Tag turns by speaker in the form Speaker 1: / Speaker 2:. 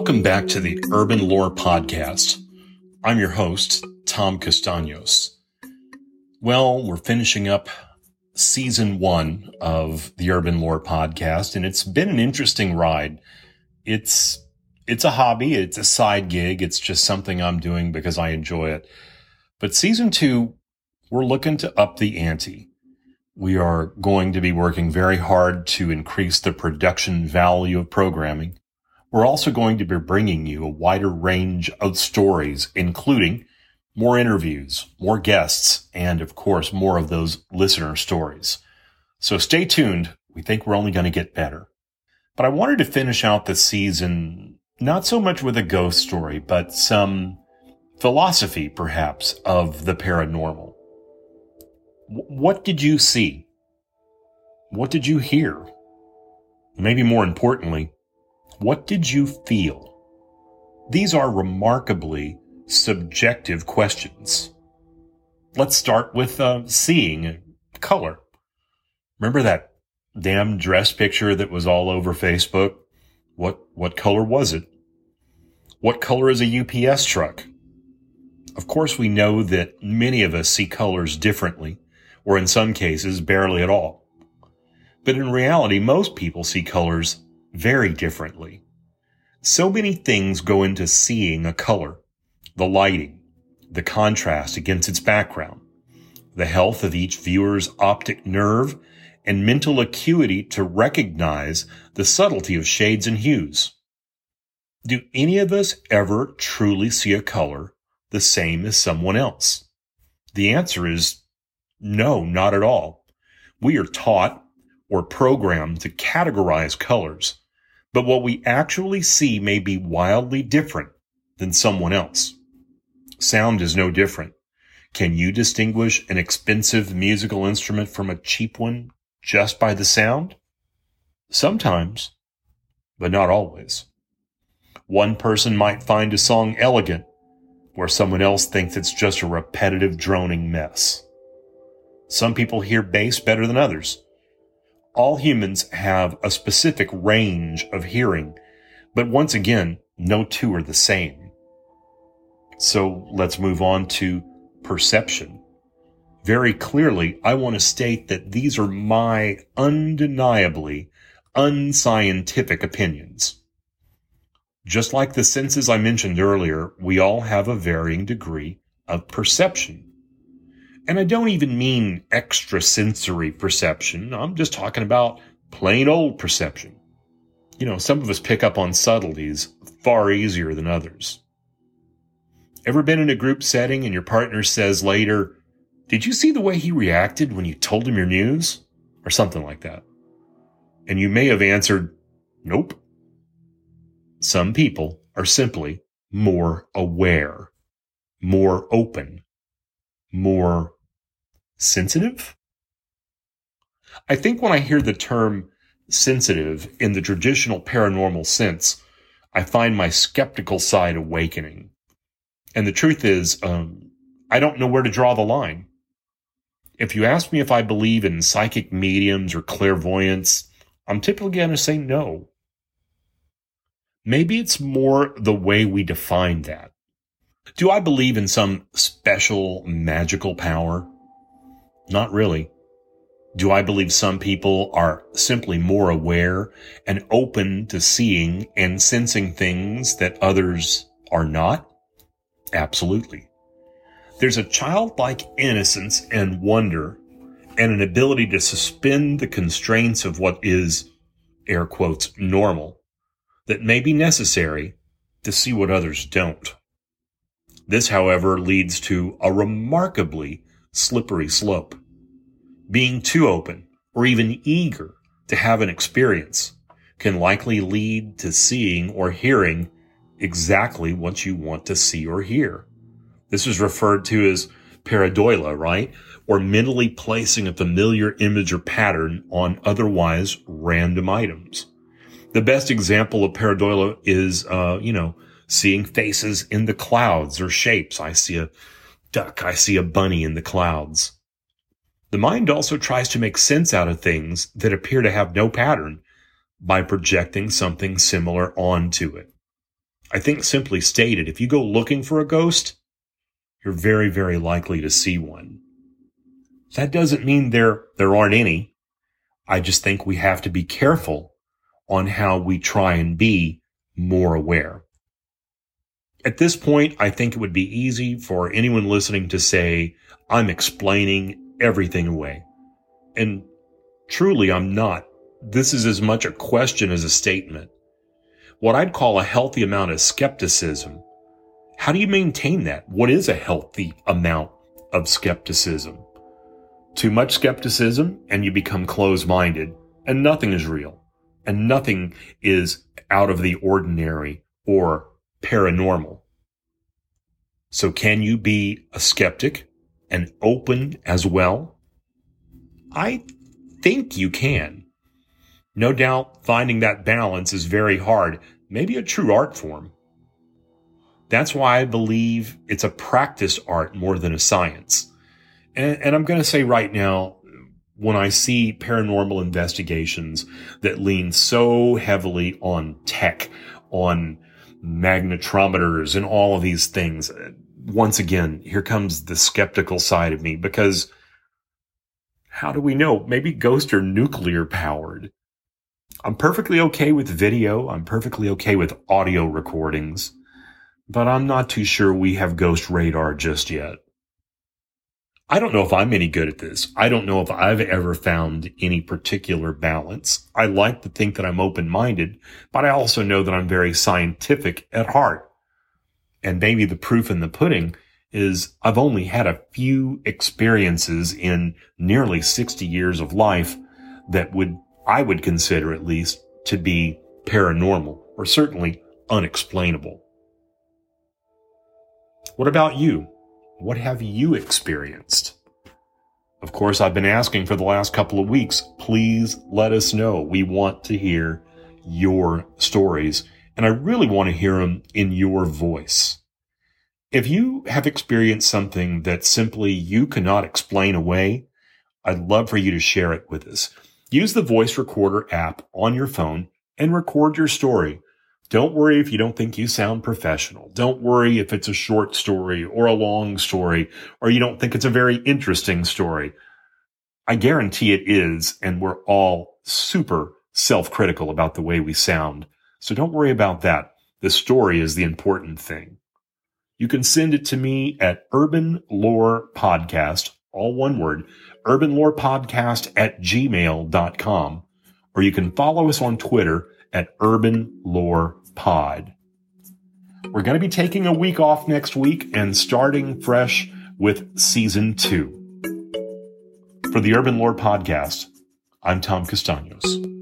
Speaker 1: Welcome back to the Urban Lore Podcast. I'm your host, Tom Castaños. Well, we're finishing up season one of the Urban Lore Podcast, and it's been an interesting ride. It's it's a hobby, it's a side gig, it's just something I'm doing because I enjoy it. But season two, we're looking to up the ante. We are going to be working very hard to increase the production value of programming. We're also going to be bringing you a wider range of stories, including more interviews, more guests, and of course, more of those listener stories. So stay tuned. We think we're only going to get better. But I wanted to finish out the season not so much with a ghost story, but some philosophy, perhaps, of the paranormal. What did you see? What did you hear? Maybe more importantly, what did you feel? These are remarkably subjective questions. Let's start with uh, seeing color. Remember that damn dress picture that was all over Facebook? What, what color was it? What color is a UPS truck? Of course, we know that many of us see colors differently or in some cases, barely at all. But in reality, most people see colors very differently. So many things go into seeing a color. The lighting, the contrast against its background, the health of each viewer's optic nerve, and mental acuity to recognize the subtlety of shades and hues. Do any of us ever truly see a color the same as someone else? The answer is no, not at all. We are taught or programmed to categorize colors, but what we actually see may be wildly different than someone else. Sound is no different. Can you distinguish an expensive musical instrument from a cheap one just by the sound? Sometimes, but not always. One person might find a song elegant where someone else thinks it's just a repetitive droning mess. Some people hear bass better than others. All humans have a specific range of hearing, but once again, no two are the same. So let's move on to perception. Very clearly, I want to state that these are my undeniably unscientific opinions. Just like the senses I mentioned earlier, we all have a varying degree of perception. And I don't even mean extrasensory perception. I'm just talking about plain old perception. You know, some of us pick up on subtleties far easier than others. Ever been in a group setting and your partner says later, Did you see the way he reacted when you told him your news? Or something like that. And you may have answered, Nope. Some people are simply more aware, more open, more sensitive? I think when I hear the term sensitive in the traditional paranormal sense, I find my skeptical side awakening. And the truth is, um, I don't know where to draw the line. If you ask me if I believe in psychic mediums or clairvoyance, I'm typically going to say no. Maybe it's more the way we define that. Do I believe in some special magical power? Not really. Do I believe some people are simply more aware and open to seeing and sensing things that others are not? Absolutely. There's a childlike innocence and wonder and an ability to suspend the constraints of what is, air quotes, normal that may be necessary to see what others don't. This, however, leads to a remarkably slippery slope. Being too open or even eager to have an experience can likely lead to seeing or hearing exactly what you want to see or hear. This is referred to as pareidolia, right? Or mentally placing a familiar image or pattern on otherwise random items. The best example of pareidolia is, uh, you know, seeing faces in the clouds or shapes. I see a duck. I see a bunny in the clouds. The mind also tries to make sense out of things that appear to have no pattern by projecting something similar onto it. I think simply stated, if you go looking for a ghost, you're very, very likely to see one. That doesn't mean there, there aren't any. I just think we have to be careful on how we try and be more aware. At this point, I think it would be easy for anyone listening to say, I'm explaining everything away. And truly, I'm not. This is as much a question as a statement. What I'd call a healthy amount of skepticism. How do you maintain that? What is a healthy amount of skepticism? Too much skepticism and you become closed minded and nothing is real and nothing is out of the ordinary or paranormal. So can you be a skeptic and open as well? I think you can. No doubt finding that balance is very hard, maybe a true art form. That's why I believe it's a practice art more than a science. And, and I'm going to say right now, when I see paranormal investigations that lean so heavily on tech, on magnetometers and all of these things. Once again, here comes the skeptical side of me because how do we know? Maybe ghosts are nuclear powered. I'm perfectly okay with video. I'm perfectly okay with audio recordings, but I'm not too sure we have ghost radar just yet. I don't know if I'm any good at this. I don't know if I've ever found any particular balance. I like to think that I'm open minded, but I also know that I'm very scientific at heart. And maybe the proof in the pudding is I've only had a few experiences in nearly 60 years of life that would, I would consider at least to be paranormal or certainly unexplainable. What about you? What have you experienced? Of course, I've been asking for the last couple of weeks. Please let us know. We want to hear your stories, and I really want to hear them in your voice. If you have experienced something that simply you cannot explain away, I'd love for you to share it with us. Use the voice recorder app on your phone and record your story. Don't worry if you don't think you sound professional. Don't worry if it's a short story or a long story or you don't think it's a very interesting story. I guarantee it is, and we're all super self-critical about the way we sound. So don't worry about that. The story is the important thing. You can send it to me at Urban Lore Podcast, all one word, Urban Lore Podcast at gmail.com, or you can follow us on Twitter at Urban Lore pod. We're going to be taking a week off next week and starting fresh with season two. For the Urban Lore Podcast, I'm Tom Castaños.